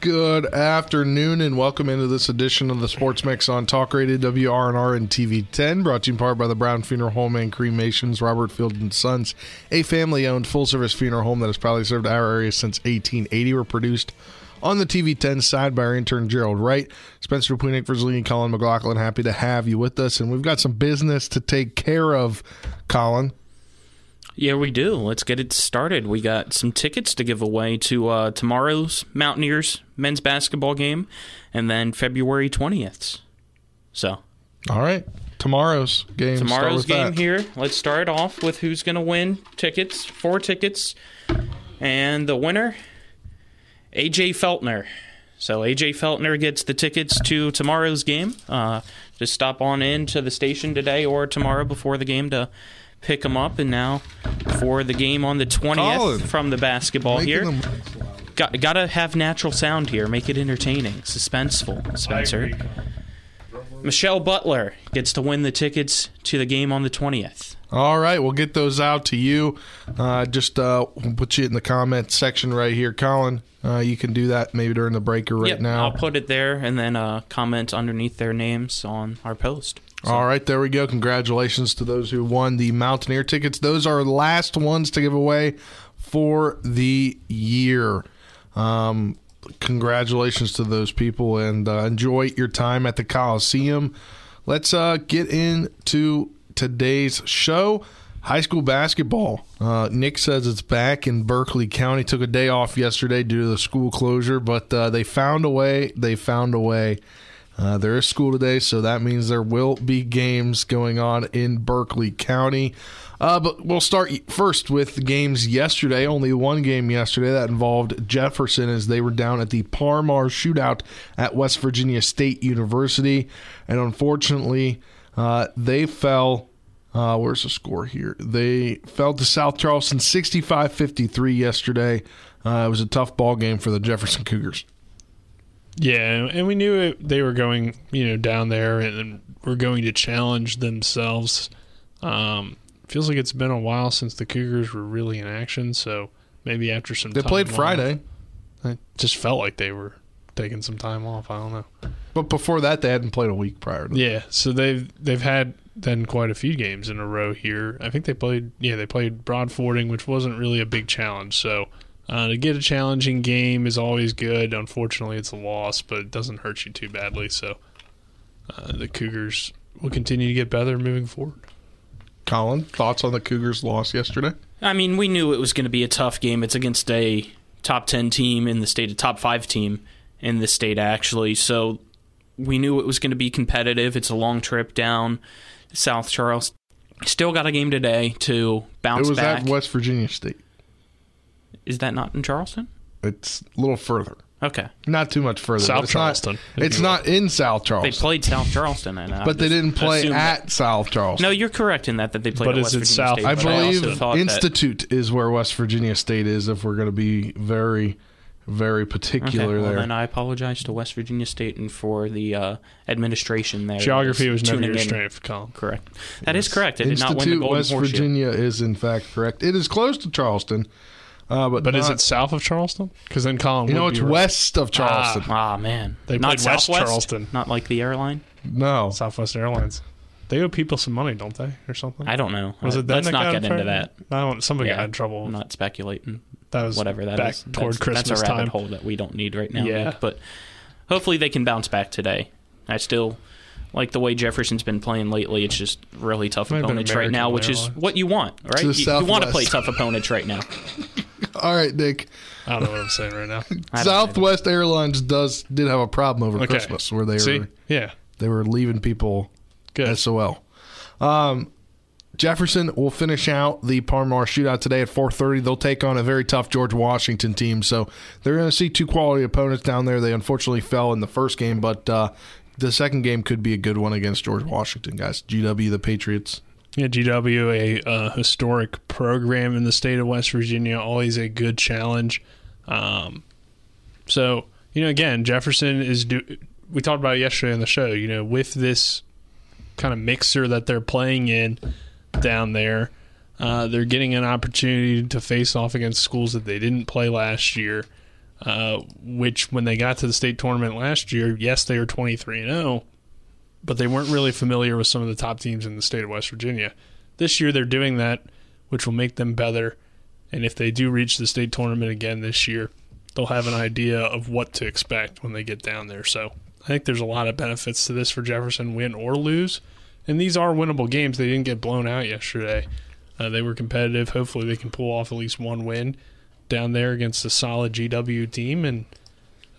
Good afternoon and welcome into this edition of the Sports Mix on Talk Radio WRNR and TV10, brought to you in part by the Brown Funeral Home and Cremations, Robert Field and Sons, a family-owned full-service funeral home that has probably served our area since 1880. We're produced on the TV10 side by our intern Gerald Wright, Spencer Dupuis, Verzolini, Colin McLaughlin. Happy to have you with us, and we've got some business to take care of, Colin. Yeah, we do. Let's get it started. We got some tickets to give away to uh, tomorrow's Mountaineers men's basketball game and then February 20th. So, all right. Tomorrow's game. Tomorrow's game that. here. Let's start off with who's going to win tickets. Four tickets. And the winner, AJ Feltner. So AJ Feltner gets the tickets to tomorrow's game. Uh, just stop on in to the station today or tomorrow before the game to pick them up. And now for the game on the 20th Colin, from the basketball here. Them- Got, gotta have natural sound here. Make it entertaining, suspenseful, Spencer. Michelle Butler gets to win the tickets to the game on the 20th. All right, we'll get those out to you. Uh, just uh, we'll put you in the comment section right here, Colin. Uh, you can do that maybe during the breaker right yep, now. I'll put it there and then uh, comment underneath their names on our post. So. All right, there we go. Congratulations to those who won the Mountaineer tickets. Those are the last ones to give away for the year. Um, congratulations to those people and uh, enjoy your time at the Coliseum. Let's uh, get into today's show. High school basketball. Uh, Nick says it's back in Berkeley County. Took a day off yesterday due to the school closure, but uh, they found a way. They found a way. Uh, there is school today, so that means there will be games going on in Berkeley County. Uh, but we'll start first with the games yesterday. Only one game yesterday that involved Jefferson as they were down at the Parmar shootout at West Virginia State University. And unfortunately, uh, they fell. Uh, where's the score here? They fell to South Charleston 65 53 yesterday. Uh, it was a tough ball game for the Jefferson Cougars. Yeah, and we knew it, they were going, you know, down there and were going to challenge themselves. Um, feels like it's been a while since the Cougars were really in action, so maybe after some they played Friday. Off, it just felt like they were taking some time off. I don't know. But before that, they hadn't played a week prior. to Yeah, so they've they've had then quite a few games in a row here. I think they played yeah they played Broadfording, which wasn't really a big challenge. So uh, to get a challenging game is always good. Unfortunately, it's a loss, but it doesn't hurt you too badly. So uh, the Cougars will continue to get better moving forward. Colin, thoughts on the Cougars' loss yesterday? I mean, we knew it was going to be a tough game. It's against a top 10 team in the state, a top 5 team in the state, actually. So we knew it was going to be competitive. It's a long trip down South Charleston. Still got a game today to bounce It was back. at West Virginia State. Is that not in Charleston? It's a little further. Okay. Not too much further. South it's Charleston, Not, it's you not in South Charleston. They played South Charleston, and I but they didn't play at that- South Charleston. No, you're correct in that that they played But at is West it Virginia South- State. I believe also thought that- Institute is where West Virginia State is. If we're going to be very, very particular Okay, well, there. then I apologize to West Virginia State and for the uh, administration there. Geography was that's never tuning your strength, Colin. Correct. That is correct. I did Institute not win the Golden West Horseshoe. Virginia is in fact correct. It is close to Charleston, uh, but But is it south of Charleston? Because then Colin, You know, it's be right. west of Charleston. Ah, man. They not played West Southwest? Charleston. Not like the airline? no, Southwest Airlines. They owe people some money, don't they, or something? I don't know. Was Uh, it them Let's not got get in into that. I don't. Somebody Yeah, got in trouble. I'm not speculating. that was Whatever that back is. toward that's, Christmas that's a rabbit time. hole that we don't need right now. Yeah. Nick, but hopefully they can bounce back today. I still like the way Jefferson's been playing lately. It's just really tough Might have been opponents right now, American which is what you want, right? You, you want to play tough opponents right now. all right, Nick. I don't know what I'm saying right now. Southwest Airlines does did have a problem over Okay. Christmas where they See, were yeah, they were leaving people good. SOL. Um, Jefferson will finish out the Parmar shootout today at 4:30. They'll take on a very tough George Washington team, so they're going to see two quality opponents down there. They unfortunately fell in the first game, but uh, the second game could be a good one against George Washington, guys. GW, the Patriots. Yeah, GW, a uh, historic program in the state of West Virginia, always a good challenge. Um, so, you know, again, Jefferson is. Do- we talked about it yesterday on the show. You know, with this kind of mixer that they're playing in down there, uh, they're getting an opportunity to face off against schools that they didn't play last year. Uh, which, when they got to the state tournament last year, yes, they were twenty three and zero, but they weren't really familiar with some of the top teams in the state of West Virginia. This year, they're doing that, which will make them better. And if they do reach the state tournament again this year, they'll have an idea of what to expect when they get down there. So I think there's a lot of benefits to this for Jefferson, win or lose. And these are winnable games. They didn't get blown out yesterday. Uh, they were competitive. Hopefully, they can pull off at least one win down there against a solid GW team and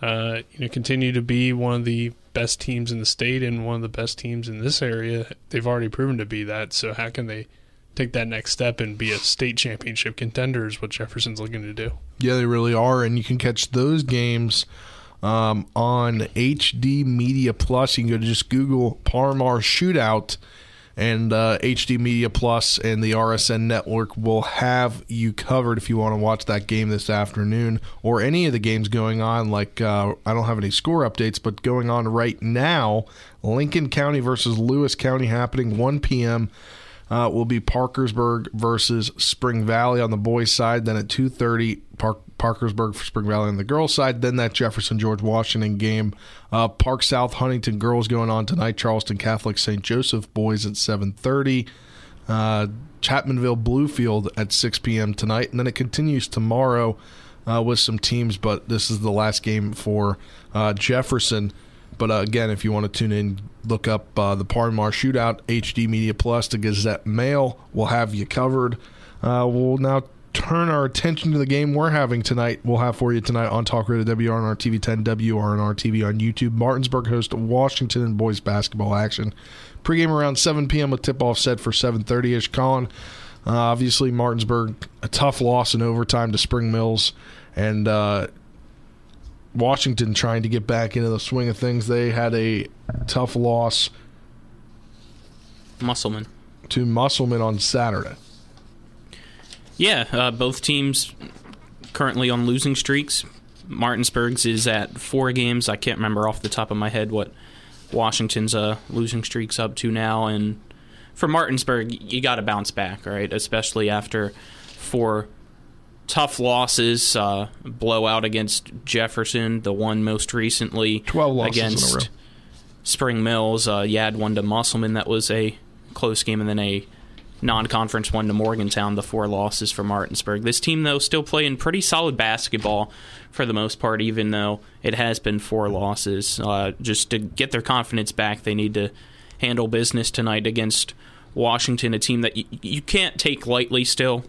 uh, you know continue to be one of the best teams in the state and one of the best teams in this area. They've already proven to be that. So how can they take that next step and be a state championship contender? Is what Jefferson's looking to do. Yeah, they really are, and you can catch those games um, on HD Media Plus. You can go to just Google Parmar Shootout, and uh, HD Media Plus and the RSN Network will have you covered if you want to watch that game this afternoon or any of the games going on. Like uh, I don't have any score updates, but going on right now, Lincoln County versus Lewis County happening 1 p.m. Uh, will be Parkersburg versus Spring Valley on the boys' side. Then at 2:30, Park, Parkersburg for Spring Valley on the girls' side. Then that Jefferson George Washington game. Uh, Park South Huntington girls going on tonight. Charleston Catholic St. Joseph boys at 7:30. Uh, Chapmanville Bluefield at 6 p.m. tonight, and then it continues tomorrow uh, with some teams. But this is the last game for uh, Jefferson. But uh, again, if you want to tune in, look up uh, the Parmar Shootout, HD Media Plus, the Gazette Mail. We'll have you covered. We'll now turn our attention to the game we're having tonight. We'll have for you tonight on Talk Radio WRNR TV 10, WRNR TV on YouTube. Martinsburg host Washington and boys basketball action. Pregame around 7 p.m. with tip-off set for 7:30ish. Colin, uh, obviously Martinsburg a tough loss in overtime to Spring Mills, and uh, Washington trying to get back into the swing of things. They had a tough loss Musselman. to Musselman on Saturday. Yeah, uh, both teams currently on losing streaks. Martinsburg's is at four games. I can't remember off the top of my head what Washington's uh, losing streaks up to now. And for Martinsburg, you got to bounce back, right? Especially after four tough losses, uh, blowout against Jefferson, the one most recently 12 losses in a against row. Spring Mills. Uh, you had one to Musselman that was a close game, and then a non-conference one to Morgantown. The four losses for Martinsburg. This team, though, still playing pretty solid basketball for the most part, even though it has been four losses. Uh, just to get their confidence back, they need to handle business tonight against Washington, a team that y- you can't take lightly. Still,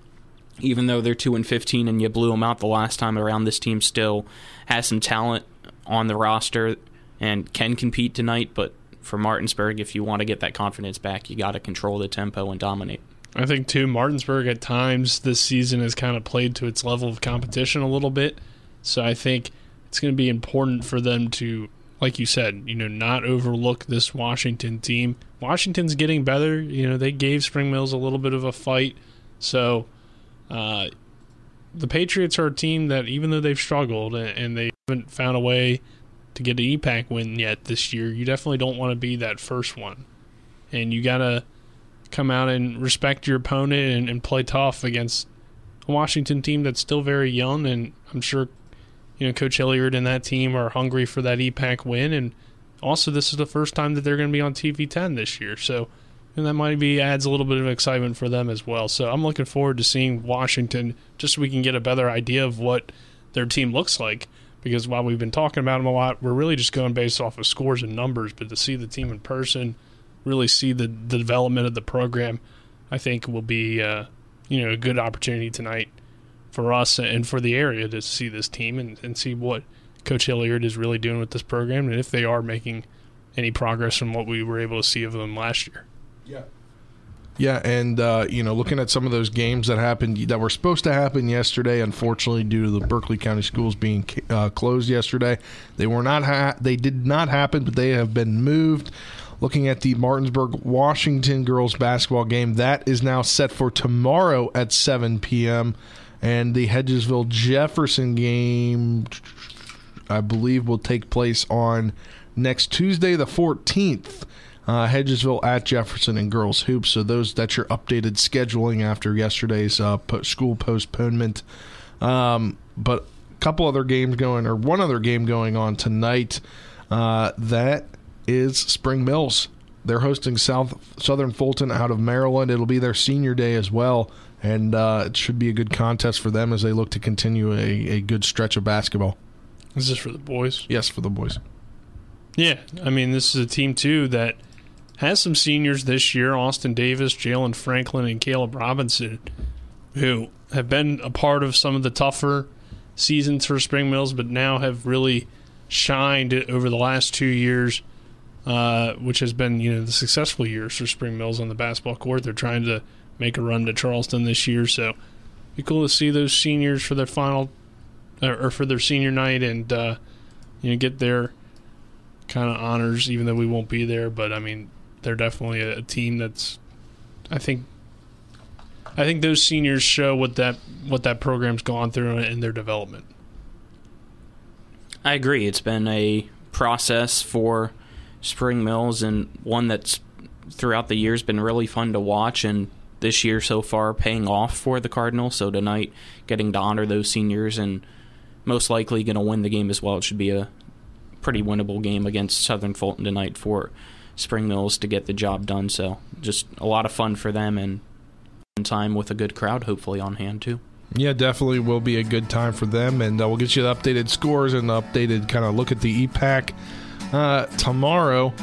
even though they're two and fifteen, and you blew them out the last time around, this team still has some talent on the roster and can compete tonight. But for Martinsburg, if you want to get that confidence back, you got to control the tempo and dominate. I think too Martinsburg at times this season has kind of played to its level of competition a little bit. So I think it's going to be important for them to like you said, you know, not overlook this Washington team. Washington's getting better, you know, they gave Spring Mills a little bit of a fight. So uh the Patriots are a team that even though they've struggled and, they haven't found a way to get an EPAC win yet this year, you definitely don't want to be that first one. And you got to come out and respect your opponent and, and play tough against a Washington team that's still very young. And I'm sure, you know, Coach Hilliard and that team are hungry for that EPAC win. And also, this is the first time that they're going to be on TV 10 this year. So, and that might be adds a little bit of excitement for them as well. So I'm looking forward to seeing Washington just so we can get a better idea of what their team looks like. Because while we've been talking about them a lot, we're really just going based off of scores and numbers. But to see the team in person, really see the, the development of the program, I think will be uh, you know a good opportunity tonight for us and for the area to see this team and, and see what Coach Hilliard is really doing with this program and if they are making any progress from what we were able to see of them last year. Yeah, and uh, you know, looking at some of those games that happened that were supposed to happen yesterday, unfortunately, due to the Berkeley County schools being uh, closed yesterday, they were not. Ha- they did not happen, but they have been moved. Looking at the Martinsburg Washington girls basketball game, that is now set for tomorrow at 7 p.m. And the Hedgesville Jefferson game, I believe, will take place on next Tuesday, the 14th. Uh, Hedgesville at Jefferson and girls hoops. So those that's your updated scheduling after yesterday's uh, po- school postponement. Um, but a couple other games going, or one other game going on tonight. Uh, that is Spring Mills. They're hosting South Southern Fulton out of Maryland. It'll be their senior day as well, and uh, it should be a good contest for them as they look to continue a, a good stretch of basketball. Is this for the boys? Yes, for the boys. Yeah, I mean, this is a team too that has some seniors this year: Austin Davis, Jalen Franklin, and Caleb Robinson, who have been a part of some of the tougher seasons for Spring Mills, but now have really shined over the last two years, uh, which has been you know the successful years for Spring Mills on the basketball court. They're trying to make a run to Charleston this year, so be cool to see those seniors for their final or for their senior night and uh, you know get their kind of honors, even though we won't be there. But I mean, they're definitely a, a team that's. I think. I think those seniors show what that what that program's gone through in their development. I agree. It's been a process for Spring Mills and one that's throughout the years been really fun to watch and this year so far paying off for the Cardinals. So tonight getting to honor those seniors and most likely going to win the game as well. It should be a pretty winnable game against Southern Fulton tonight for Spring Mills to get the job done. So just a lot of fun for them and time with a good crowd hopefully on hand too. Yeah, definitely will be a good time for them, and uh, we'll get you the updated scores and the updated kind of look at the EPAC uh, tomorrow.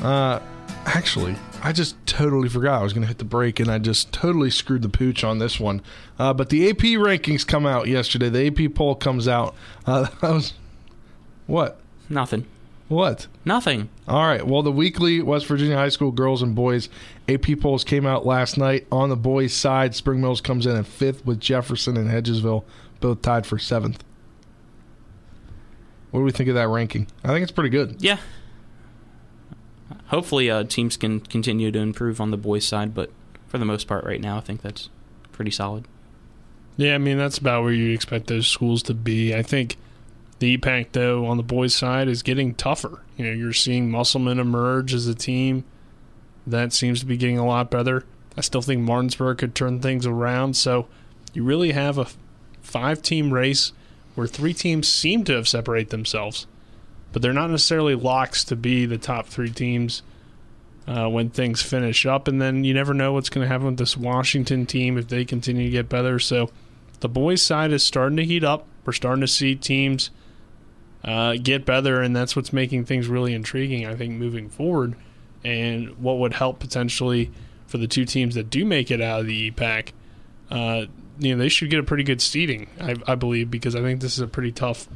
Uh, actually, I just totally forgot I was going to hit the break, and I just totally screwed the pooch on this one. Uh, but the AP rankings come out yesterday. The AP poll comes out. Uh, that was what? Nothing. What? Nothing. All right. Well, the weekly West Virginia High School girls and boys AP polls came out last night. On the boys' side, Spring Mills comes in at fifth with Jefferson and Hedgesville both tied for seventh. What do we think of that ranking? I think it's pretty good. Yeah. Hopefully, uh, teams can continue to improve on the boys' side, but for the most part, right now, I think that's pretty solid. Yeah, I mean that's about where you expect those schools to be. I think the EPAC though on the boys' side is getting tougher. You know, you're seeing Musselman emerge as a team that seems to be getting a lot better. I still think Martinsburg could turn things around. So you really have a five-team race where three teams seem to have separated themselves, but they're not necessarily locks to be the top three teams uh, when things finish up. And then you never know what's going to happen with this Washington team if they continue to get better. So the boys' side is starting to heat up. We're starting to see teams uh, get better, and that's what's making things really intriguing, I think, moving forward. And what would help potentially for the two teams that do make it out of the EPAC, uh, you know, they should get a pretty good seeding, I, I believe, because I think this is a pretty tough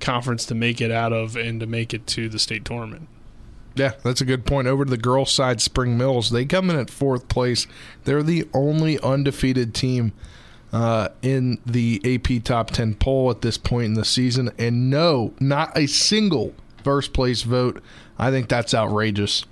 conference to make it out of and to make it to the state tournament. Yeah, that's a good point. Over to the girls' side, Spring Mills. They come in at fourth place. They're the only undefeated team uh, in the AP Top 10 poll at this point in the season. And no, not a single first place vote. I think that's outrageous.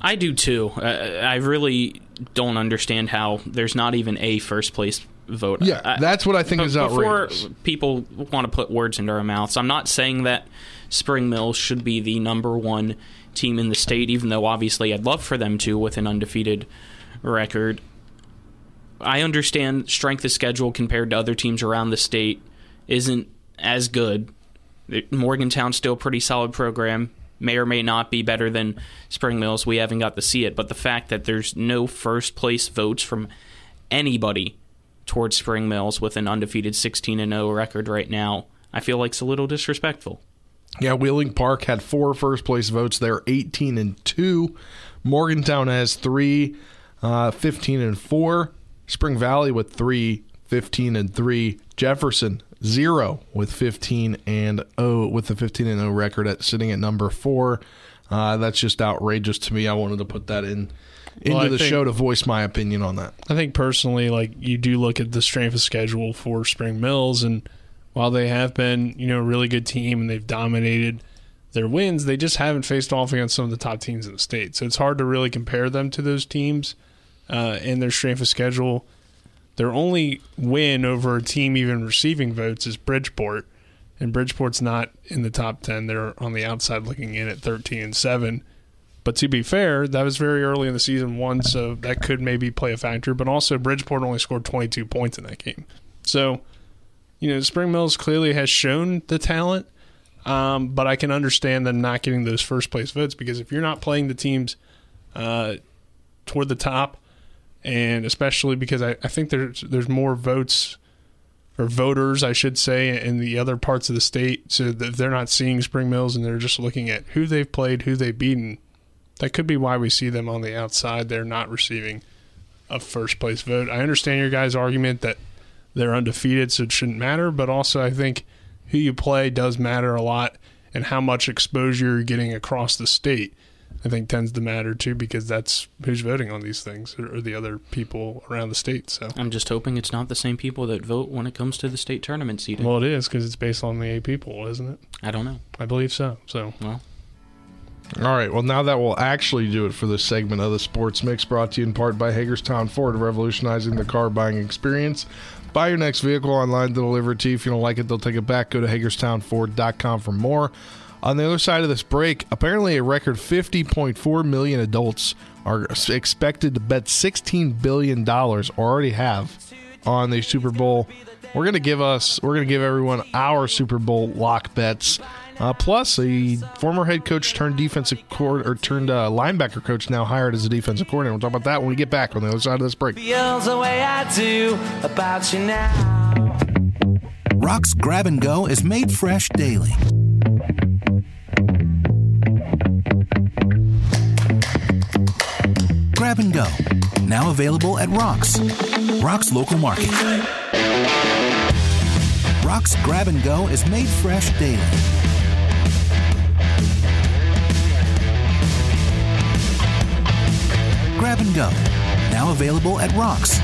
I do too. Uh, I really don't understand how there's not even a first place vote. Yeah, I- that's what I think is outrageous. Before people want to put words into our mouths, I'm not saying that Spring Mills should be the number one team in the state, even though obviously I'd love for them to with an undefeated record. I understand strength of schedule compared to other teams around the state isn't as good. Morgantown's still a pretty solid program. May or may not be better than Spring Mills. We haven't got to see it, but the fact that there's no first place votes from anybody towards Spring Mills with an undefeated 16 and 0 record right now, I feel like it's a little disrespectful. Yeah, Wheeling Park had four first place votes. They're 18 and 2. Morgantown has three, uh, 15 and 4. Spring Valley with three, 15 and 3. Jefferson, zero with 15 and 0, with the 15 and 0 record at sitting at number four. Uh, that's just outrageous to me. I wanted to put that in into Well, the think- show to voice my opinion on that. I think personally, like you do look at the strength of schedule for Spring Mills, and while they have been, you know, a really good team and they've dominated their wins, they just haven't faced off against some of the top teams in the state. So it's hard to really compare them to those teams uh, in their strength of schedule. Their only win over a team even receiving votes is Bridgeport, and Bridgeport's not in the top ten. They're on the outside looking in at thirteen and seven. But to be fair, that was very early in the season one, so that could maybe play a factor. But also, Bridgeport only scored 22 points in that game. So, you know, Spring Mills clearly has shown the talent, um, but I can understand them not getting those first place votes because if you're not playing the teams uh, toward the top, and especially because I, I think there's there's more votes or voters, I should say, in the other parts of the state. So that they're not seeing Spring Mills and they're just looking at who they've played, who they've beaten, that could be why we see them on the outside. They're not receiving a first place vote. I understand your guys' argument that they're undefeated, so it shouldn't matter. But also, I think who you play does matter a lot, and how much exposure you're getting across the state, I think tends to matter too, because that's who's voting on these things or the other people around the state. So. I'm just hoping it's not the same people that vote when it comes to the state tournament seating. Well, it is because it's based on the eight people, isn't it? I don't know. I believe so. So Well, All right. Well, now that will actually do it for this segment of the Sports Mix, brought to you in part by Hagerstown Ford, revolutionizing the car buying experience. Buy your next vehicle online, they'll deliver it to you. If you don't like it, they'll take it back. Go to HagerstownFord.com for more. On the other side of this break, apparently a record 50.4 million adults are expected to bet 16 billion dollars, or already have, on the Super Bowl. We're gonna give us, we're gonna give everyone our Super Bowl lock bets. Uh, plus, a former head coach turned defensive court or turned uh, linebacker coach now hired as a defensive coordinator. We'll talk about that when we get back on the other side of this break. feels the way I do about you now. Rock's Grab and Go is made fresh daily. Grab and Go, now available at Rock's. Rock's local market. Rock's Grab and Go is made fresh daily. Grab and Go, now available at Rock's.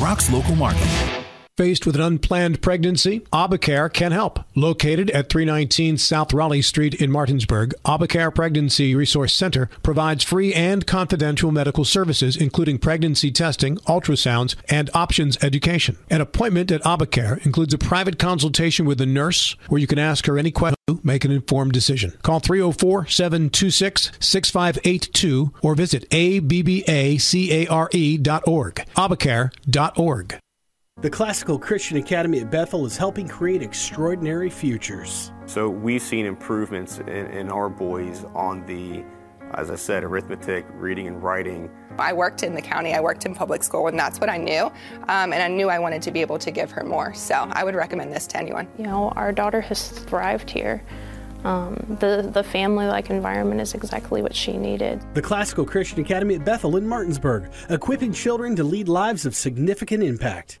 Rock's local market. Faced with an unplanned pregnancy, AbbaCare can help. Located at 319 South Raleigh Street in Martinsburg, AbbaCare Pregnancy Resource Center provides free and confidential medical services, including pregnancy testing, ultrasounds, and options education. An appointment at AbbaCare includes a private consultation with a nurse where you can ask her any question to make an informed decision. Call 304 726 6582 or visit abbacare.org. Obacare.org. The Classical Christian Academy at Bethel is helping create extraordinary futures. So we've seen improvements in, in our boys on the, as I said, arithmetic, reading, and writing. I worked in the county, I worked in public school, and that's what I knew. Um, and I knew I wanted to be able to give her more. So I would recommend this to anyone. You know, our daughter has thrived here. Um, the the family like environment is exactly what she needed. The Classical Christian Academy at Bethel in Martinsburg, equipping children to lead lives of significant impact.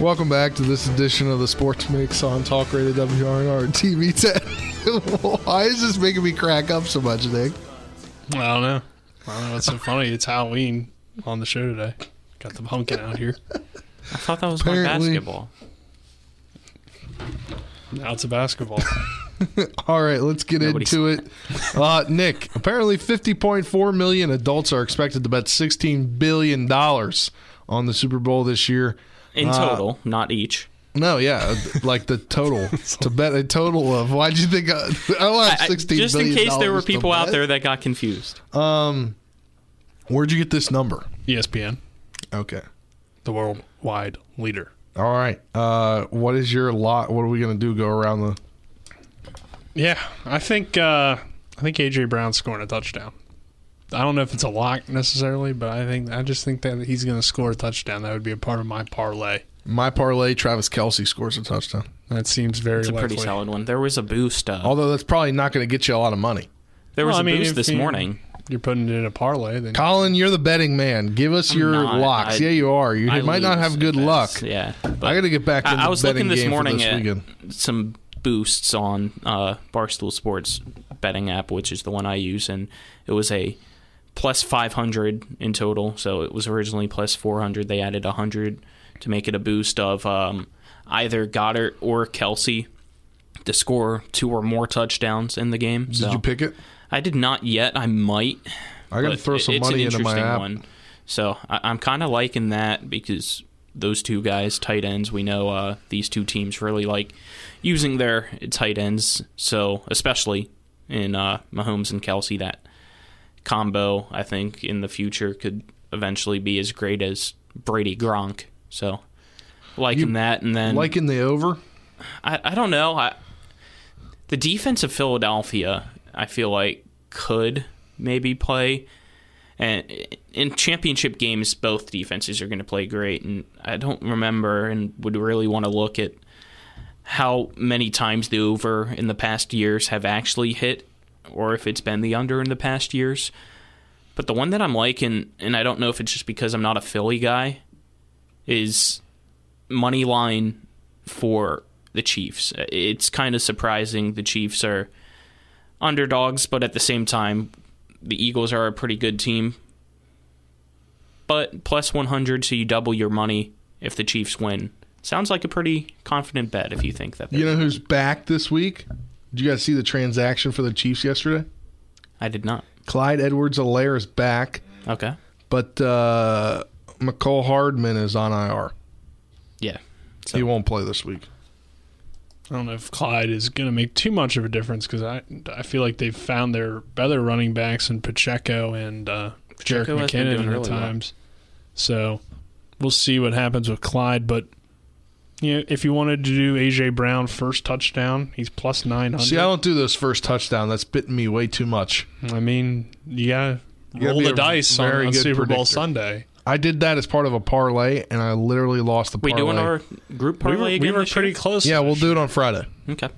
Welcome back to this edition of the Sports Mix on Talk Radio WRNR TV 10. Why is this making me crack up so much, Nick? I don't know. I don't know. It's so funny. It's Halloween on the show today. Got the pumpkin out here. I thought that was my Apparently- basketball. Now it's a basketball. All right, let's get Nobody into it. Uh, Nick, apparently 50.4 million adults are expected to bet 16 billion dollars on the Super Bowl this year. In Uh, total, not each. no, yeah, like the total to bet a total of. Why'd you think? I, I'll have I- I- sixteen just in case there were people out there that got confused. Um, where'd you get this number? ESPN, Okay. the worldwide leader. All right. Uh, what is your lot? What are we gonna do? Go around the. Yeah, I think uh, I think AJ Brown's scoring a touchdown. I don't know if it's a lock necessarily, but I think I just think that he's going to score a touchdown. That would be a part of my parlay. My parlay, Travis Kelce scores a touchdown. That seems very It's a pretty solid one. There was a boost. Uh, Although that's probably not going to get you a lot of money. there was Well, a I mean, boost this you- morning. You're putting it in a parlay, then Colin, you're the betting man. Give us I'm your not. locks. I- yeah, you are. You I might not have good luck. best, Yeah, I but got to get back. I, in I was betting looking this morning this at weekend. some boosts on uh, Barstool Sports betting app, which is the one I use, and it was a plus 500 in total. So it was originally plus 400. They added 100 to make it a boost of um, either Goedert or Kelce to score two or more touchdowns in the game. Did So you pick it? I did not yet. I might. I got to throw some money into my app. One. So I, I'm kind of liking that because those two guys, tight ends, we know uh, these two teams really like using their tight ends. So especially in uh, Mahomes and Kelce, that combo I think in the future could eventually be as great as Brady Gronk. So liking You that, and then Liking the over. I, I don't know. I, the defense of Philadelphia, I feel like, could maybe play. And in championship games, both defenses are going to play great. And I don't remember and would really want to look at how many times the over in the past years have actually hit, or if it's been the under in the past years. But the one that I'm liking, and I don't know if it's just because I'm not a Philly guy, is money line for the Chiefs. It's kind of surprising the Chiefs are underdogs, but at the same time, the Eagles are a pretty good team. But plus 100, so you double your money if the Chiefs win. Sounds like a pretty confident bet if you think that. You know who's back this week? Did you guys see the transaction for the Chiefs yesterday? I did not. Clyde Edwards-Helaire is back, Okay. but uh, Mecole Hardman is on IR. Yeah. He won't play this week. I don't know if Clyde is going to make too much of a difference because I I feel like they've found their better running backs in Pacheco and uh, Jerick Pacheco has been McKinnon doing at really well. times. So we'll see what happens with Clyde. But you know, if you wanted to do AJ Brown first touchdown, he's plus nine hundred. See, I don't do those first touchdown. That's bitten me way too much. I mean, you gotta You gotta roll the dice on, very on good Super Bowl. Sunday. I did that as part of a parlay, and I literally lost the parlay. We parlay. doing our group We parlay were, we were this pretty year? close. yeah, we'll do it on Friday. Okay.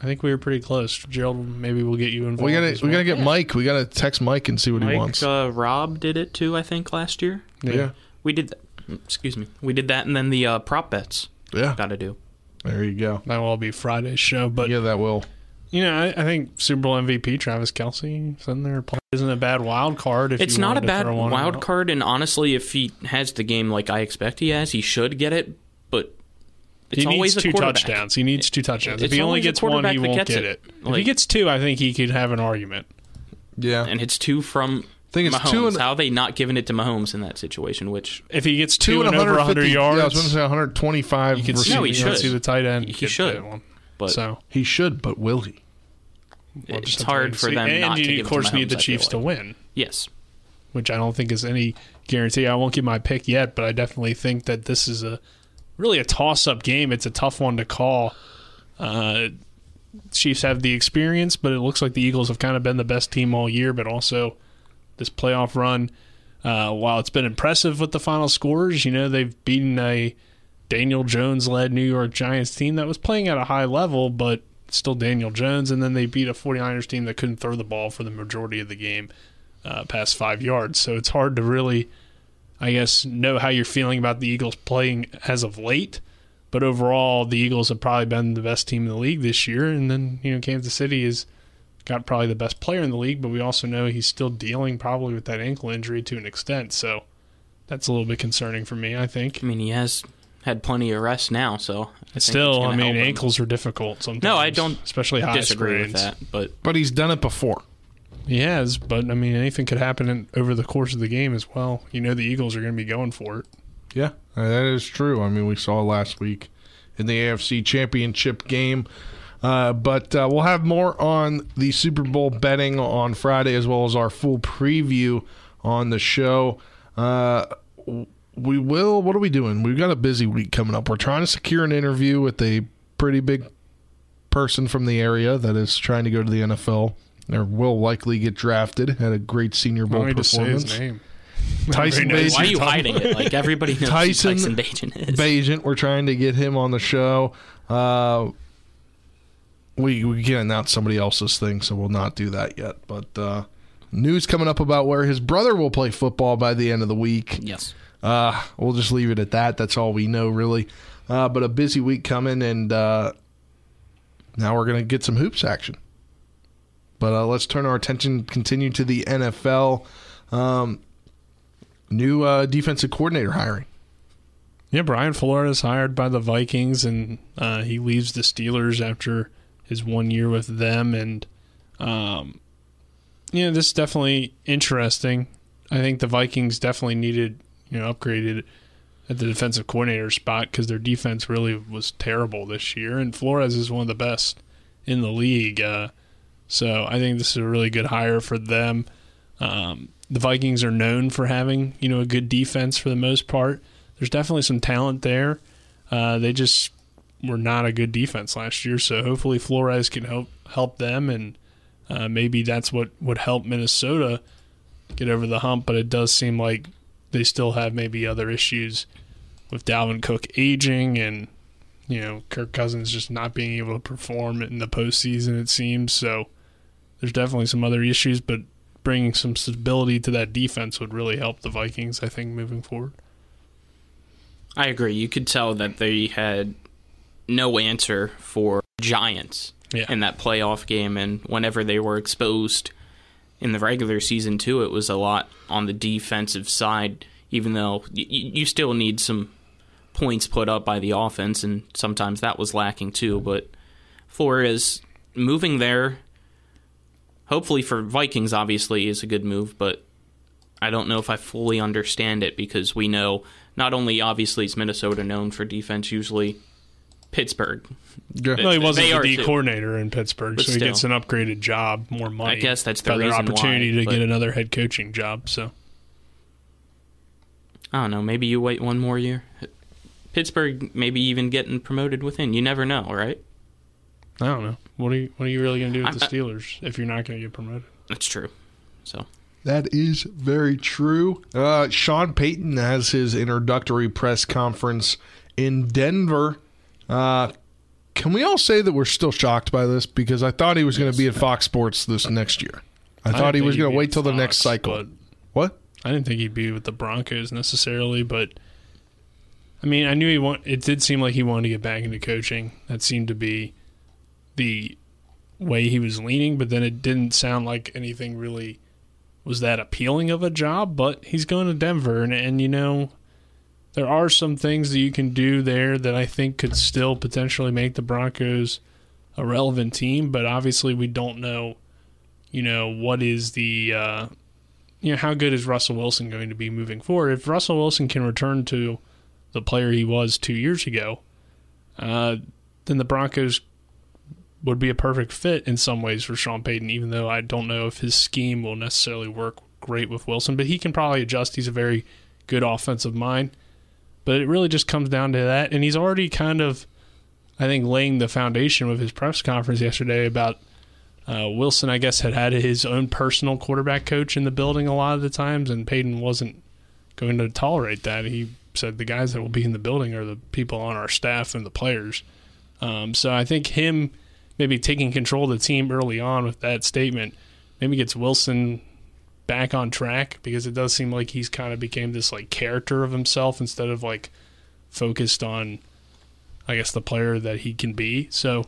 I think we were pretty close. Gerald, maybe we'll get you involved. We gotta as we well. gotta get Mike. We gotta text Mike and see what he wants. uh, Rob did it too, I think, last year. yeah, We did that. Excuse me. We did that, and then the uh, prop bets. Yeah. Got to do. There you go. That will be Friday's show. But Yeah, that will. you know, I, I think Super Bowl MVP Travis Kelce is in there. Isn't a bad wild card. If It's you not a bad wild out. card, and honestly, if he has the game like I expect he has, he should get it. But it's he always needs two quarterback. touchdowns. He needs two touchdowns. if he only gets one, he won't gets get it. it. if he gets two, I think he could have an argument. Yeah, and it's two from think it's Mahomes. two and- How are they not giving it to Mahomes in that situation? Which If he gets two, two and and over 100 150 yards, Yeah, I was going to say 125. you can receiving see, No, he you can should. see the tight end. He get should. that one. but So He should, but will he? we'll it's have to hard and for see. them and not you, to give of it course to need the I feel Chiefs to like. win. yes, which I don't think is any guarantee. I won't give my pick yet, but I definitely think that this is a really a toss-up game. It's a tough one to call. Uh, Chiefs have the experience, but it looks like the Eagles have kind of been the best team all year. But also this playoff run, uh, while it's been impressive with the final scores, you know they've beaten a Daniel Jones-led New York Giants team that was playing at a high level, but still Daniel Jones. And then they beat a 49ers team that couldn't throw the ball for the majority of the game uh, past five yards. So it's hard to really, I guess, know how you're feeling about the Eagles playing as of late. But overall, the Eagles have probably been the best team in the league this year. And then, you know, Kansas City has got probably the best player in the league, but we also know he's still dealing probably with that ankle injury to an extent. So that's a little bit concerning for me, I think. I mean he has had plenty of rest now, so I think Still, I mean, help him. ankles are difficult sometimes. No, I don't especially high disagree with that, but But he's done it before. He has, but I mean, anything could happen in, over the course of the game as well. You know, the Eagles are going to be going for it. Yeah, that is true. I mean, we saw last week in the AFC Championship game. Uh, but uh, we'll have more on the Super Bowl betting on Friday, as well as our full preview on the show. Uh, we will. What are we doing? We've got a busy week coming up. We're trying to secure an interview with a pretty big person from the area that is trying to go to the NFL. Or will likely get drafted. Had a great Senior Bowl Want me to say performance. his name? Tyson Everybody. Why are you hiding it? Like everybody knows Tyson, who Tyson Bagent is. Bagent. We're trying to get him on the show. Uh, we we can't announce somebody else's thing, so we'll not do that yet. But uh, news coming up about where his brother will play football by the end of the week. Yes. Uh, we'll just leave it at that. That's all we know, really. Uh, but a busy week coming, and uh, now we're gonna get some hoops action. But uh, let's turn our attention, continue to the NFL. Um, new uh, defensive coordinator hiring. Yeah, Brian Flores hired by the Vikings, and uh, he leaves the Steelers after his one year with them. And um, you know, this is definitely interesting. I think the Vikings definitely needed, you know, upgraded at the defensive coordinator spot because their defense really was terrible this year, and Flores is one of the best in the league. Uh, so I think this is a really good hire for them. Um, the Vikings are known for having, you know, a good defense for the most part. There's definitely some talent there. Uh, they just were not a good defense last year, so hopefully Flores can help help them, and uh, maybe that's what would help Minnesota get over the hump. But it does seem like they still have maybe other issues with Dalvin Cook aging and you know Kirk Cousins just not being able to perform in the postseason. It seems so. There's definitely some other issues, but bringing some stability to that defense would really help the Vikings. I think moving forward. I agree. You could tell that they had no answer for Giants Yeah. in that playoff game, and whenever they were exposed in the regular season too, it was a lot on the defensive side. Even though y- you still need some points put up by the offense, and sometimes that was lacking too. But Flores moving there, hopefully for Vikings, obviously is a good move, but I don't know if I fully understand it because we know not only obviously is Minnesota known for defense, usually Pittsburgh. Yeah. Well, he wasn't They the D too. coordinator in Pittsburgh, But so he gets an upgraded job, more money. I guess that's the better reason opportunity why, to but- get another head coaching job. So I don't know. Maybe you wait one more year. Pittsburgh maybe even getting promoted within. You never know, right? I don't know. What are you What are you really going to do with I'm- the Steelers if you're not going to get promoted? That's true. So That is very true. Uh, Sean Payton has his introductory press conference in Denver. Uh, can we all say that we're still shocked by this? Because I thought he was going to be at Fox Sports this next year. I, I thought he was going to wait till the next cycle. What? I didn't think he'd be with the Broncos necessarily, but I mean, I knew he want. It did seem like he wanted to get back into coaching. That seemed to be the way he was leaning, but then it didn't sound like anything really was that appealing of a job. But he's going to Denver, and, and you know, there are some things that you can do there that I think could still potentially make the Broncos a relevant team. But obviously, we don't know. You know what is the uh, you know, how good is Russell Wilson going to be moving forward? If Russell Wilson can return to the player he was two years ago, uh, then the Broncos would be a perfect fit in some ways for Sean Payton, even though I don't know if his scheme will necessarily work great with Wilson, but he can probably adjust. He's a very good offensive mind. But it really just comes down to that. And he's already kind of, I think, laying the foundation with his press conference yesterday about uh, Wilson, I guess, had had his own personal quarterback coach in the building a lot of the times, and Payton wasn't going to tolerate that. He said the guys that will be in the building are the people on our staff and the players. Um, so I think him maybe taking control of the team early on with that statement maybe gets Wilson back on track because it does seem like he's kind of became this like character of himself instead of like focused on I guess the player that he can be. So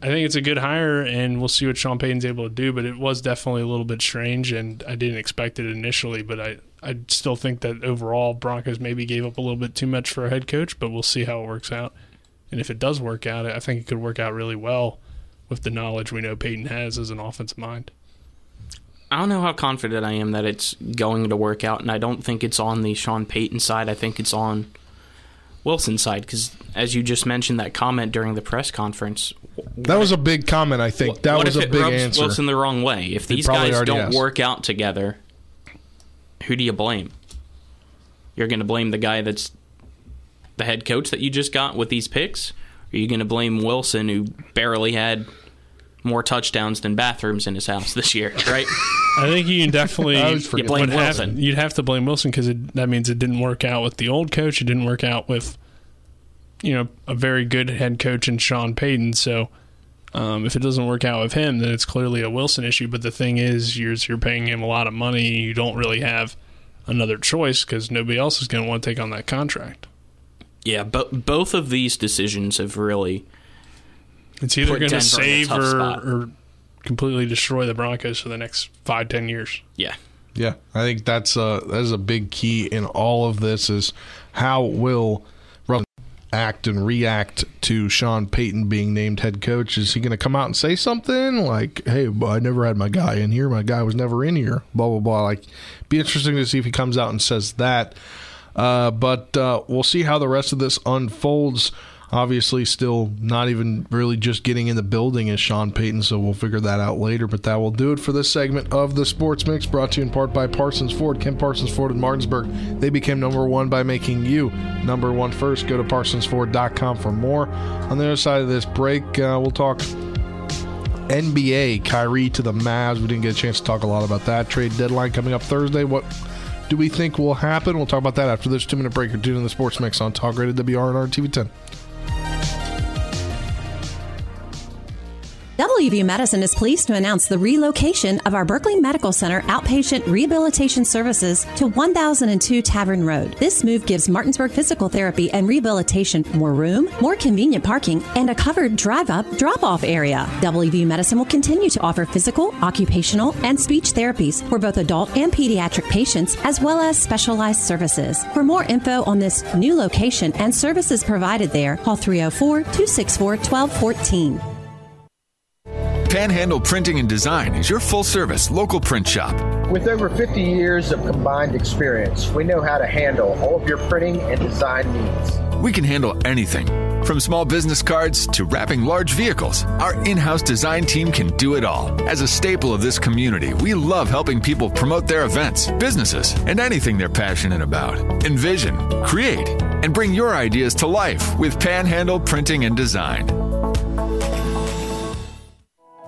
I think it's a good hire, and we'll see what Sean Payton's able to do. But it was definitely a little bit strange, and I didn't expect it initially. But I, I still think that overall Broncos maybe gave up a little bit too much for a head coach. But we'll see how it works out. And if it does work out, I think it could work out really well with the knowledge we know Payton has as an offensive mind. I don't know how confident I am that it's going to work out, and I don't think it's on the Sean Payton side. I think it's on Wilson's side because, as you just mentioned, that comment during the press conference. That was a big comment. I think that what was if a it big rubs answer. Wilson the wrong way? If these guys don't work out together, who do you blame? You're going to blame the guy that's the head coach that you just got with these picks? Are you going to blame Wilson, who barely had more touchdowns than bathrooms in his house this year, right? I think you can definitely I always forget. You blame would have- Wilson. you'd have to blame Wilson because that means it didn't work out with the old coach. It didn't work out with, you know, a very good head coach in Sean Payton. So, um, if it doesn't work out with him, then it's clearly a Wilson issue. But the thing is, you're you're paying him a lot of money. You don't really have another choice because nobody else is going to want to take on that contract. Yeah, but both of these decisions have really. It's either going to Denver in a save or, or completely destroy the Broncos for the next five ten years. Yeah. Yeah, I think that's a that is a big key in all of this is how will Russell act and react to Sean Payton being named head coach? Is he going to come out and say something like, "Hey, I never had my guy in here. My guy was never in here." Blah blah blah. Like, be interesting to see if he comes out and says that. Uh, but uh, we'll see how the rest of this unfolds. Obviously, still not even really just getting in the building as Sean Payton, so we'll figure that out later. But that will do it for this segment of the Sports Mix, brought to you in part by Parsons Ford. Ken Parsons Ford in Martinsburg. They became number one by making you number one first. Go to parsonsford.com for more. On the other side of this break, uh, we'll talk NBA, Kyrie to the Mavs. We didn't get a chance to talk a lot about that. Trade deadline coming up Thursday. What do we think will happen? We'll talk about that after this two minute break. You're tuned in the Sports Mix on Talk Radio WRNR TV 10. WVU Medicine is pleased to announce the relocation of our Berkeley Medical Center outpatient rehabilitation services to 1002 Tavern Road. This move gives Martinsburg Physical Therapy and Rehabilitation more room, more convenient parking, and a covered drive up drop off area. WVU Medicine will continue to offer physical, occupational, and speech therapies for both adult and pediatric patients, as well as specialized services. For more info on this new location and services provided there, call 304 264 1214. Panhandle Printing and Design is your full service local print shop. With over 50 years of combined experience, we know how to handle all of your printing and design needs. We can handle anything from small business cards to wrapping large vehicles. Our in house design team can do it all. As a staple of this community, we love helping people promote their events, businesses, and anything they're passionate about. Envision, create, and bring your ideas to life with Panhandle Printing and Design.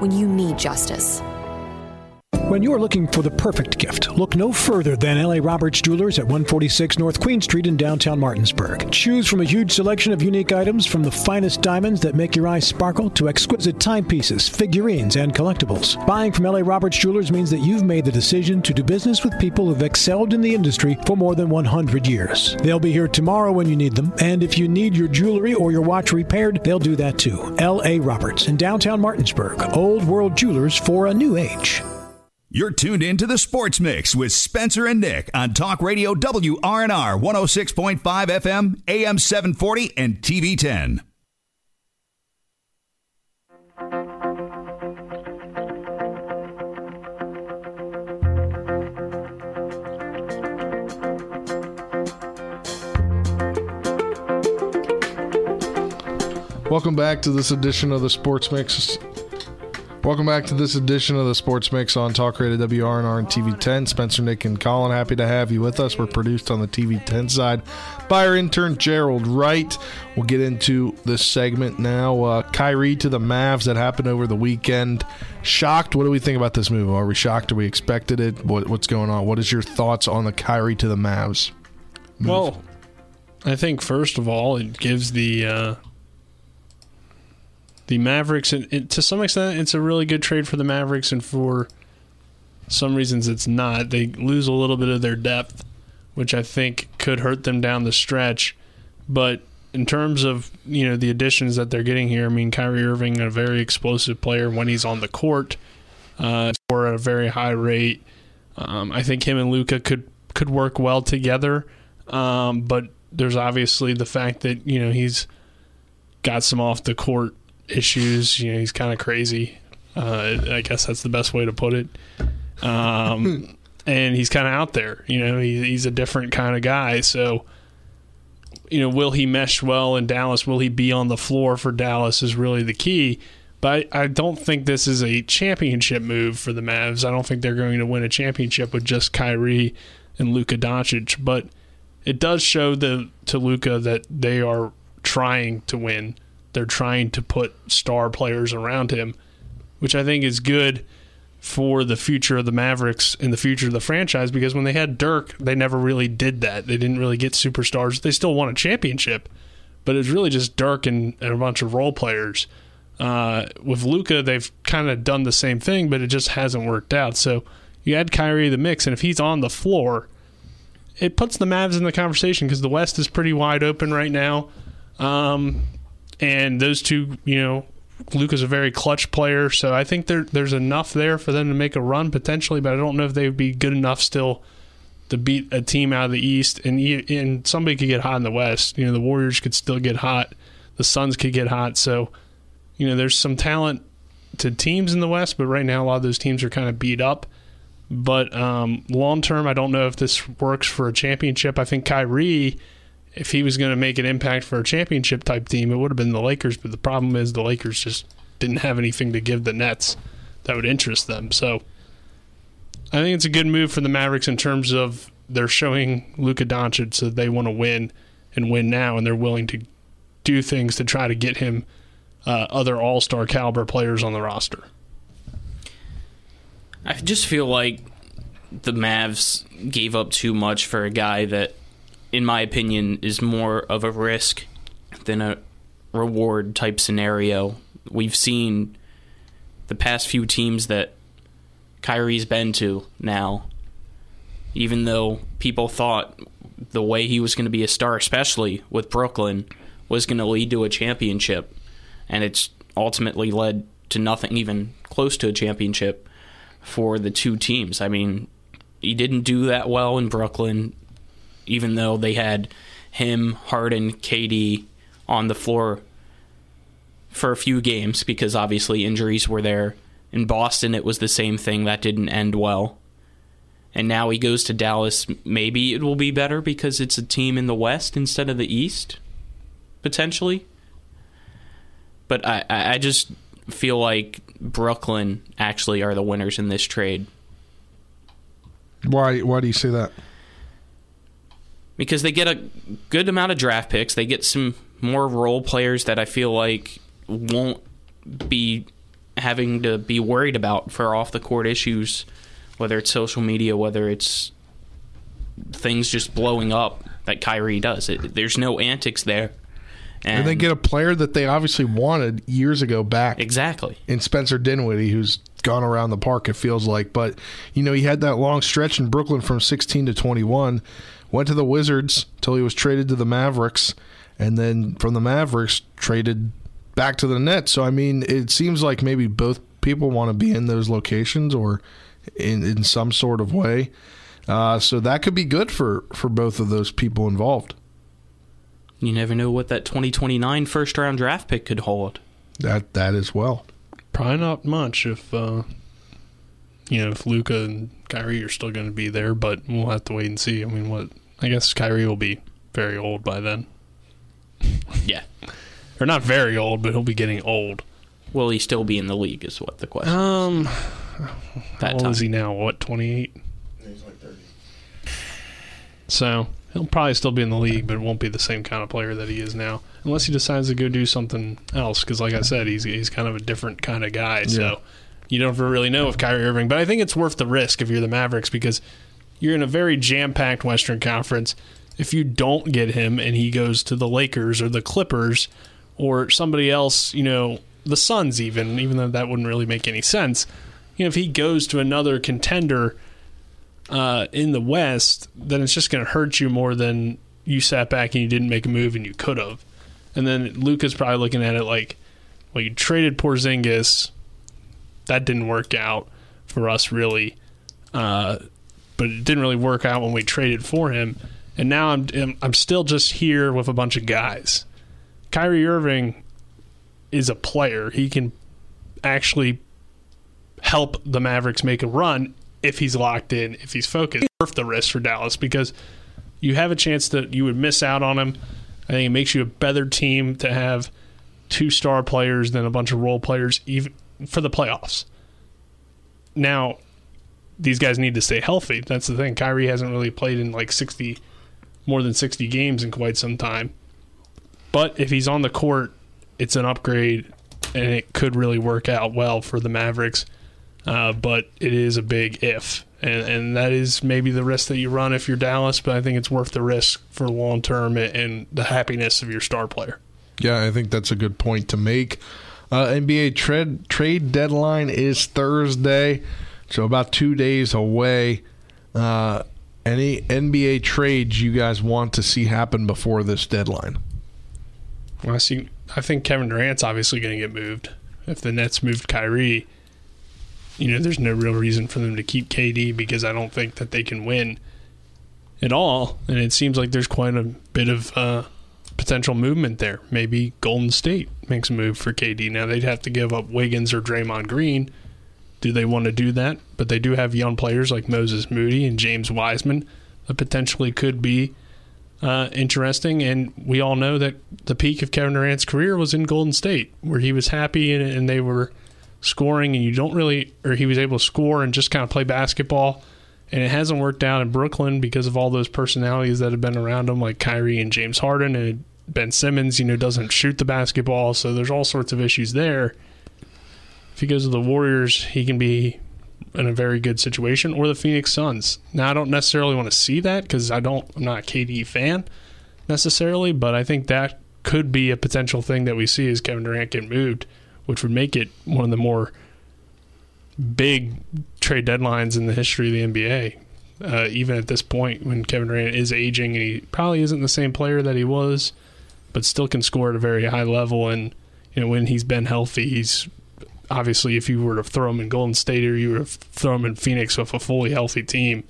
when you need justice. When you're looking for the perfect gift, look no further than L.A. Roberts Jewelers at 146 North Queen Street in downtown Martinsburg. Choose from a huge selection of unique items from the finest diamonds that make your eyes sparkle to exquisite timepieces, figurines, and collectibles. Buying from L.A. Roberts Jewelers means that you've made the decision to do business with people who've excelled in the industry for more than 100 years. They'll be here tomorrow when you need them, and if you need your jewelry or your watch repaired, they'll do that too. L.A. Roberts in downtown Martinsburg. Old World Jewelers for a new age. You're tuned in to the Sports Mix with Spencer and Nick on Talk Radio WRNR 106.5 FM, AM 740, and TV 10. Welcome back to this edition of the Sports Mix. Welcome back to this edition of the Sports Mix on Talk Radio WRNR and TV 10. Spencer, Nick, and Colin, happy to have you with us. We're produced on the TV 10 side by our intern Gerald Wright. We'll get into this segment now. Uh, Kyrie to the Mavs that happened over the weekend. Shocked? What do we think about this move? Are we shocked? Are we expected it? What, what's going on? What is your thoughts on the Kyrie to the Mavs? move? Well, I think first of all, it gives the uh, the Mavericks, and it, to some extent, it's a really good trade for the Mavericks and for Some reasons it's not. They lose a little bit of their depth, which I think could hurt them down the stretch. But in terms of you know the additions that they're getting here, I mean Kyrie Irving, a very explosive player when he's on the court, uh, score at a very high rate. Um, I think him and Luka could could work well together, um, but there's obviously the fact that you know he's got some off the court issues. You know he's kind of crazy. Uh, I guess that's the best way to put it. Um, and he's kind of out there. You know he, he's a different kind of guy. So you know, will he mesh well in Dallas? Will he be on the floor for Dallas? Is really the key. But I, I don't think this is a championship move for the Mavs. I don't think they're going to win a championship with just Kyrie and Luka Doncic. But it does show the to Luka that they are trying to win. They're trying to put star players around him, which I think is good for the future of the Mavericks and the future of the franchise because when they had Dirk, they never really did that. They didn't really get superstars. They still won a championship, but it was really just Dirk and, and a bunch of role players. Uh, with Luka, they've kind of done the same thing, but it just hasn't worked out. So you add Kyrie to the mix, and if he's on the floor, it puts the Mavs in the conversation because the West is pretty wide open right now. Um, and those two, you know, Luka's a very clutch player, so I think there there's enough there for them to make a run potentially, but I don't know if they would be good enough still to beat a team out of the East, and and somebody could get hot in the West. You know, the Warriors could still get hot, the Suns could get hot. So, you know, there's some talent to teams in the West, but right now a lot of those teams are kind of beat up. But um, long term, I don't know if this works for a championship. I think Kyrie, if he was going to make an impact for a championship type team, it would have been the Lakers. But the problem is the Lakers just didn't have anything to give the Nets that would interest them. So I think it's a good move for the Mavericks in terms of they're showing Luka Doncic that they want to win and win now, and they're willing to do things to try to get him uh, other All Star caliber players on the roster. I just feel like the Mavs gave up too much for a guy that, in my opinion, is more of a risk than a reward type scenario. We've seen the past few teams that Kyrie's been to now, even though people thought the way he was going to be a star, especially with Brooklyn, was going to lead to a championship, and it's ultimately led to nothing even close to a championship for the two teams. I mean, he didn't do that well in Brooklyn, even though they had him, Harden, KD on the floor for a few games because obviously injuries were there. In Boston, it was the same thing. That didn't end well. And now he goes to Dallas. Maybe it will be better because it's a team in the West instead of the East, potentially. But I, I just feel like Brooklyn actually are the winners in this trade. Why? Why do you say that? Because they get a good amount of draft picks. They get some more role players that I feel like won't be having to be worried about for off the court issues, whether it's social media, whether it's things just blowing up that Kyrie does. It, there's no antics there. And, and, they get a player that they obviously wanted years ago back. Exactly. In Spencer Dinwiddie, who's gone around the park, it feels like. But, you know, he had that long stretch in Brooklyn from 16 to 21, went to the Wizards until he was traded to the Mavericks, and then from the Mavericks, traded back to the Nets. So, I mean, it seems like maybe both people want to be in those locations or in, in some sort of way. Uh, so that could be good for, for both of those people involved. You never know what that 2029 first round draft pick could hold. That that as well. Probably not much if uh, you know if Luka and Kyrie are still going to be there, but we'll have to wait and see. I mean, what I guess Kyrie will be very old by then. Yeah, or not very old, but he'll be getting old. Will he still be in the league? Is what the question. Um, is. how old time. is he now? What twenty eight? He's like thirty. So he'll probably still be in the league, but won't be the same kind of player that he is now, unless he decides to go do something else. Because, like I said, he's he's kind of a different kind of guy. So you don't really know with Kyrie Irving, but I think it's worth the risk if you're the Mavericks because you're in a very jam-packed Western Conference. If you don't get him and he goes to the Lakers or the Clippers or somebody else, you know, the Suns, even even though that wouldn't really make any sense. you know, if he goes to another contender uh, in the West, then it's just going to hurt you more than you sat back and you didn't make a move and you could have. And then Luka's probably looking at it like, well, you traded Porzingis, that didn't work out for us really, uh, but it didn't really work out when we traded for him. And now I'm I'm still just here with a bunch of guys. Kyrie Irving is a player. He can actually help the Mavericks make a run if he's locked in, if he's focused. Worth the risk for Dallas because you have a chance that you would miss out on him. I think it makes you a better team to have two star players than a bunch of role players, even for the playoffs. Now, these guys need to stay healthy. That's the thing. Kyrie hasn't really played in like 60, more than 60 games in quite some time. But if he's on the court, it's an upgrade and it could really work out well for the Mavericks. Uh, but it is a big if. And, and that is maybe the risk that you run if you're Dallas, but I think it's worth the risk for long term and the happiness of your star player. Yeah, I think that's a good point to make. Uh, NBA trade trade deadline is Thursday, so about two days away. Uh, any NBA trades you guys want to see happen before this deadline? Well, I see. I think Kevin Durant's obviously going to get moved. If the Nets moved Kyrie, you know, there's no real reason for them to keep KD because I don't think that they can win at all. And it seems like there's quite a bit of uh, potential movement there. Maybe Golden State makes a move for KD. Now they'd have to give up Wiggins or Draymond Green. Do they want to do that? But they do have young players like Moses Moody and James Wiseman that potentially could be uh, interesting. And we all know that the peak of Kevin Durant's career was in Golden State, where he was happy and, and they were scoring, and you don't really, or he was able to score and just kind of play basketball. And it hasn't worked out in Brooklyn because of all those personalities that have been around him, like Kyrie and James Harden and Ben Simmons. You know, doesn't shoot the basketball, so there's all sorts of issues there. If he goes to the Warriors, he can be in a very good situation, or the Phoenix Suns. Now, I don't necessarily want to see that because I don't, I'm not a KD fan necessarily, but I think that could be a potential thing that we see as Kevin Durant get moved, which would make it one of the more big trade deadlines in the history of the NBA. Uh, even at this point, when Kevin Durant is aging and he probably isn't the same player that he was, but still can score at a very high level. And you know, when he's been healthy, he's obviously if you were to throw them in Golden State or you were to throw them in Phoenix with a fully healthy team,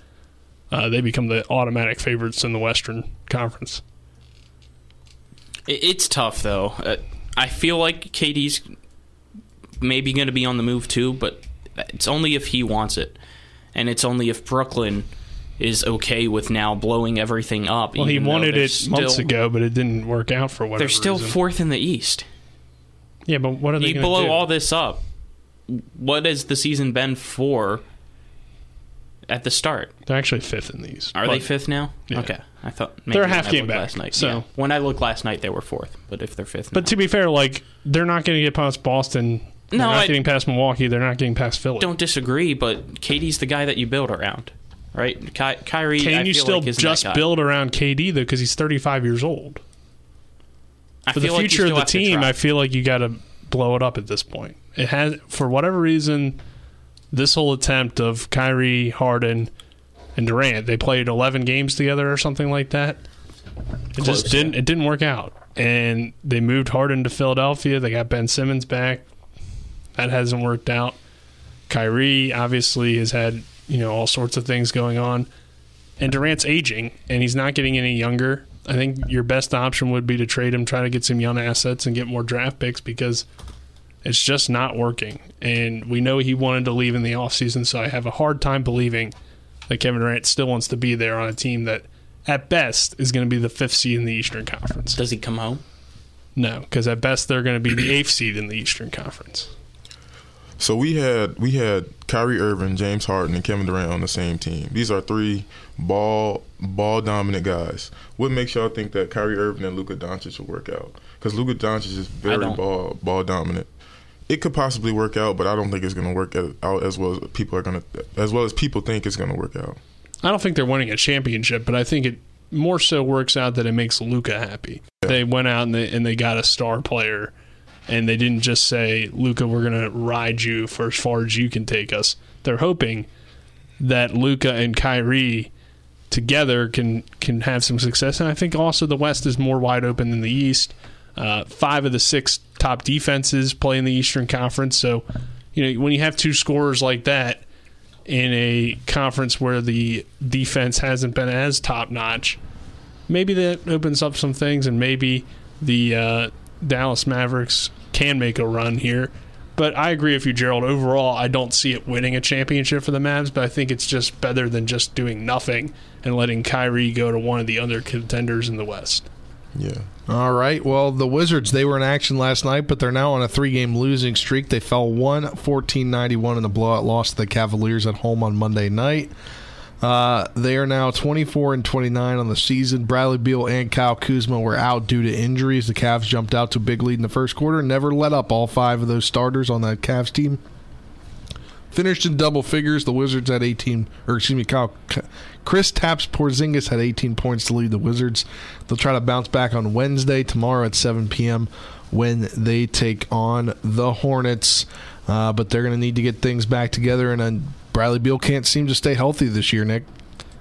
uh, they become the automatic favorites in the Western Conference. It's tough though. Uh, I feel like KD's maybe going to be on the move too, but it's only if he wants it, and it's only if Brooklyn is okay with now blowing everything up. Well, he wanted it still, months ago, but it didn't work out for whatever They're still reason. fourth in the East. Yeah, but what are they You blow do? all this up. What has the season been for? At the start, They're actually fifth in these. are but- they fifth now? Yeah. Okay, I thought They're a half game back, last night. so- yeah. when I looked last night, they were fourth. But if they're fifth, But to be fair, like they're not going to get past Boston. They're No, not I- getting past Milwaukee. They're not getting past Philly. don't disagree. But KD's the guy that you build around, right? Ky- Kyrie, Can you still like just build around KD though? Because he's 35 years old. For the feel like future of the team. I feel like you got to blow it up at this point. It has, for whatever reason, this whole attempt of Kyrie, Harden, and Durant, they played 11 games together or something like that. It Close, just didn't. It didn't work out, and they moved Harden to Philadelphia. They got Ben Simmons back. That hasn't worked out. Kyrie obviously has had you know all sorts of things going on, and Durant's aging, and he's not getting any younger. I think your best option would be to trade him, try to get some young assets, and get more draft picks because it's just not working. And we know he wanted to leave in the offseason, so I have a hard time believing that Kevin Durant still wants to be there on a team that, at best, is going to be the fifth seed in the Eastern Conference. Does he come home? No, because at best they're going to be the eighth seed in the Eastern Conference. So we had we had Kyrie Irving, James Harden, and Kevin Durant on the same team. These are three ball ball dominant guys. What makes y'all think that Kyrie Irving and Luka Doncic will work out? Because Luka Doncic is very ball ball dominant. It could possibly work out, but I don't think it's going to work out as well as people are going to as well as people think it's going to work out. I don't think they're winning a championship, but I think it more so works out that it makes Luka happy. They went out and they, and they got a star player and they didn't just say, Luka, we're going to ride you for as far as you can take us. They're hoping that Luka and Kyrie together can can have some success. And I think also the West is more wide open than the East. Uh, five of the six top defenses play in the Eastern Conference. So, you know, when you have two scorers like that in a conference where the defense hasn't been as top notch, maybe that opens up some things, and maybe the uh, Dallas Mavericks can make a run here. But I agree with you, Gerald. Overall, I don't see it winning a championship for the Mavs, but I think it's just better than just doing nothing and letting Kyrie go to one of the other contenders in the West. Yeah. All right. Well, the Wizards, they were in action last night, but they're now on a three game losing streak. They fell 1 14 91 in the blowout loss to the Cavaliers at home on Monday night. Uh, they are now 24 and 29 on the season. Bradley Beal and Kyle Kuzma were out due to injuries. The Cavs jumped out to a big lead in the first quarter, never let up all five of those starters on that Cavs team. Finished in double figures. The Wizards had 18, or excuse me, Kyle, Kristaps Porzingis had 18 points to lead the Wizards. They'll try to bounce back on Wednesday, tomorrow at 7 p.m. when they take on the Hornets. Uh, but they're going to need to get things back together, and uh, Bradley Beal can't seem to stay healthy this year, Nick.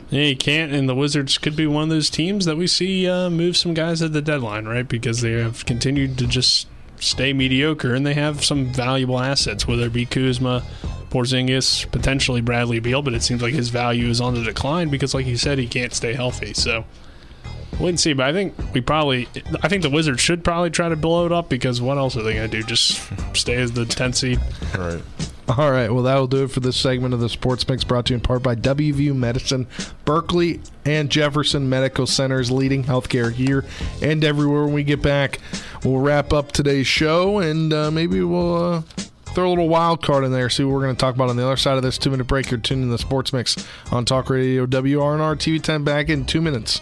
Yeah, he can't, and the Wizards could be one of those teams that we see uh, move some guys at the deadline, right? Because they have continued to just stay mediocre, and they have some valuable assets, whether it be Kuzma, Porzingis, potentially Bradley Beal, but it seems like his value is on the decline because, like you said, he can't stay healthy. So wait and see. But I think we probably, I think the Wizards should probably try to blow it up because what else are they going to do? Just stay as the 10th seed? Right. All right. Well, that'll do it for this segment of the Sports Mix brought to you in part by WVU Medicine, Berkeley, and Jefferson Medical Centers, leading healthcare here and everywhere. When we get back, we'll wrap up today's show and uh, maybe we'll. Uh, throw a little wild card in there, see what we're going to talk about on the other side of this two minute break. You're tuning in the Sports Mix on Talk Radio WRNR TV 10 back in two minutes.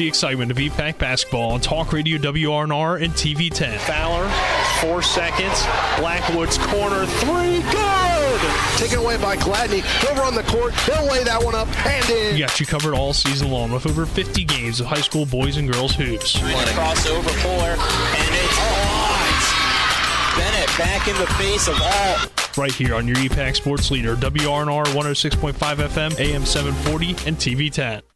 the excitement of EPAC basketball on Talk Radio WRNR and TV 10. Fowler, four seconds. Blackwood's corner three, good! Taken away by Gladney. He'll run the court. He'll lay that one up and in. We got you covered all season long with over 50 games of high school boys and girls hoops. Crossover Fuller, and it's blocked. Bennett back in the face of all. Right here on your EPAC sports leader, WRNR 106.5 FM, AM 740, and TV 10.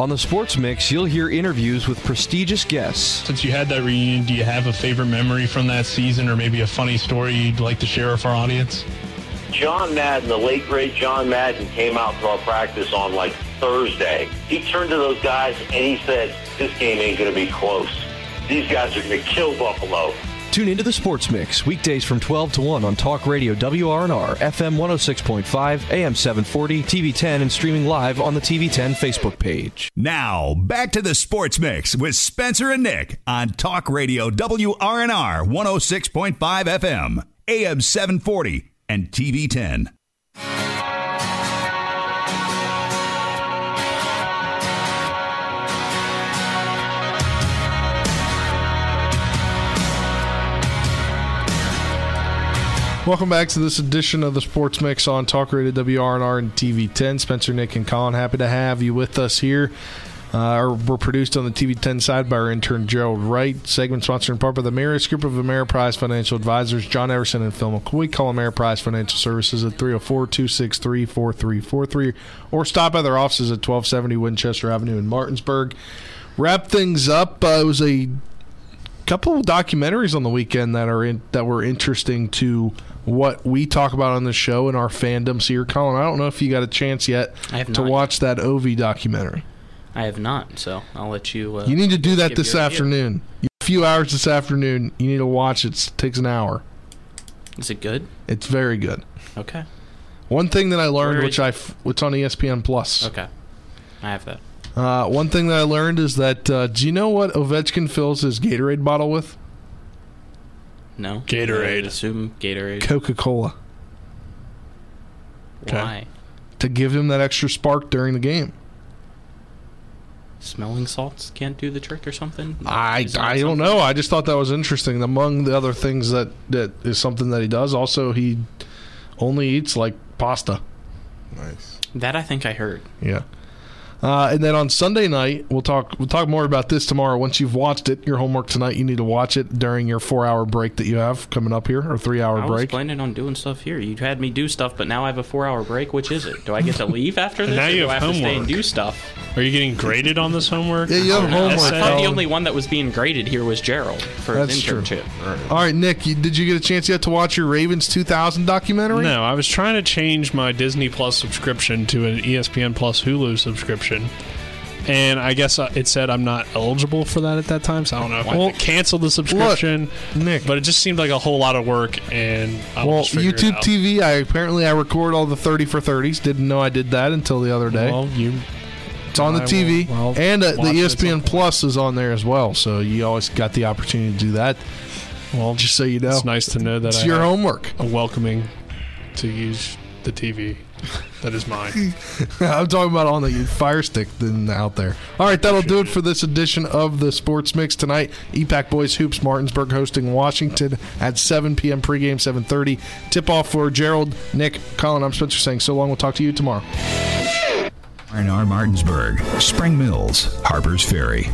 On the Sports Mix, you'll hear interviews with prestigious guests. Since you had that reunion, do you have a favorite memory from that season or maybe a funny story you'd like to share with our audience? John Madden, the late great John Madden, came out to our practice on like Thursday. He turned to those guys and he said, This game ain't going to be close. These guys are going to kill Buffalo. Tune into the Sports Mix weekdays from 12 to 1 on Talk Radio WRNR, FM 106.5, AM 740, TV 10, and streaming live on the TV 10 Facebook page. Now, back to the Sports Mix with Spencer and Nick on Talk Radio WRNR 106.5 FM, AM 740, and TV 10. Welcome back to this edition of the Sports Mix on Talk Radio WRNR and TV 10. Spencer, Nick, and Colin, happy to have you with us here. Uh, we're produced on the TV10 side by our intern Gerald Wright. Segment sponsored in part by the Marius Group of Ameriprise Financial Advisors, John Everson and Phil McCoy. Call Ameriprise Financial Services at 304 263 4343 or stop by their offices at 1270 Winchester Avenue in Martinsburg. Wrap things up. Uh, it was a couple of documentaries on the weekend that are in, that were interesting to what we talk about on the show and our fandoms here. Colin, I don't know if you got a chance yet I have to watch that Ovi documentary. I have not, so I'll let you. Uh, You need to do that this afternoon. A few hours this afternoon. You need to watch it. It takes an hour. Is it good? It's very good. Okay. One thing that I learned, which I, f- it's on ESPN Plus. Okay. I have that. Uh, one thing that I learned is that uh, do you know what Ovechkin fills his Gatorade bottle with? No. Gatorade. I assume Gatorade. Coca Cola Why? to give him that extra spark during the game. Smelling salts can't do the trick or something. I Is that I don't know. I just thought that was interesting. Among the other things that that is something that he does. Also, he only eats like pasta. Nice. That I think I heard. Yeah. Uh, and then on Sunday night, we'll talk. We'll talk more about this tomorrow. Once you've watched it, your homework tonight, you need to watch it during your four-hour break that you have coming up here, or three-hour I was break. planning on doing stuff here. You had me do stuff, but now I have a four-hour break. Which is it? Do I get to leave after this? now or you do I have have to stay and homework. do stuff? Are you getting graded on this homework? Yeah, you have Or homework. I thought the only one that was being graded here was Gerald for That's his true. internship. All right, Nick, you, did you get a chance yet to watch your Ravens 2000 documentary? No, I was trying to change my Disney Plus subscription to an ESPN Plus Hulu subscription. And I guess uh, it said I'm not eligible for that at that time, so I don't know if I Well, cancel the subscription. Nick, but it just seemed like a whole lot of work, and I'll Well, just figure it YouTube out. TV. I apparently I record all the 30 for 30s. Didn't know I did that until the other day. Well, you. It's on the I TV, will- I'll and uh, the watch it at ESPN Plus is on there as well. So you always got the opportunity to do that. Well, just so you know, It's nice to know that it's I your homework. A welcoming to use the TV that is mine. I'm talking about on the Fire Stick than out there. All right, that'll do it for this edition of the Sports Mix tonight. EPAC Boys Hoops Martinsburg hosting Washington at 7 p.m. pregame 7:30. Tip off for Gerald, Nick, Colin. I'm Spencer saying so long. We'll talk to you tomorrow. R&R Martinsburg, Spring Mills, Harper's Ferry.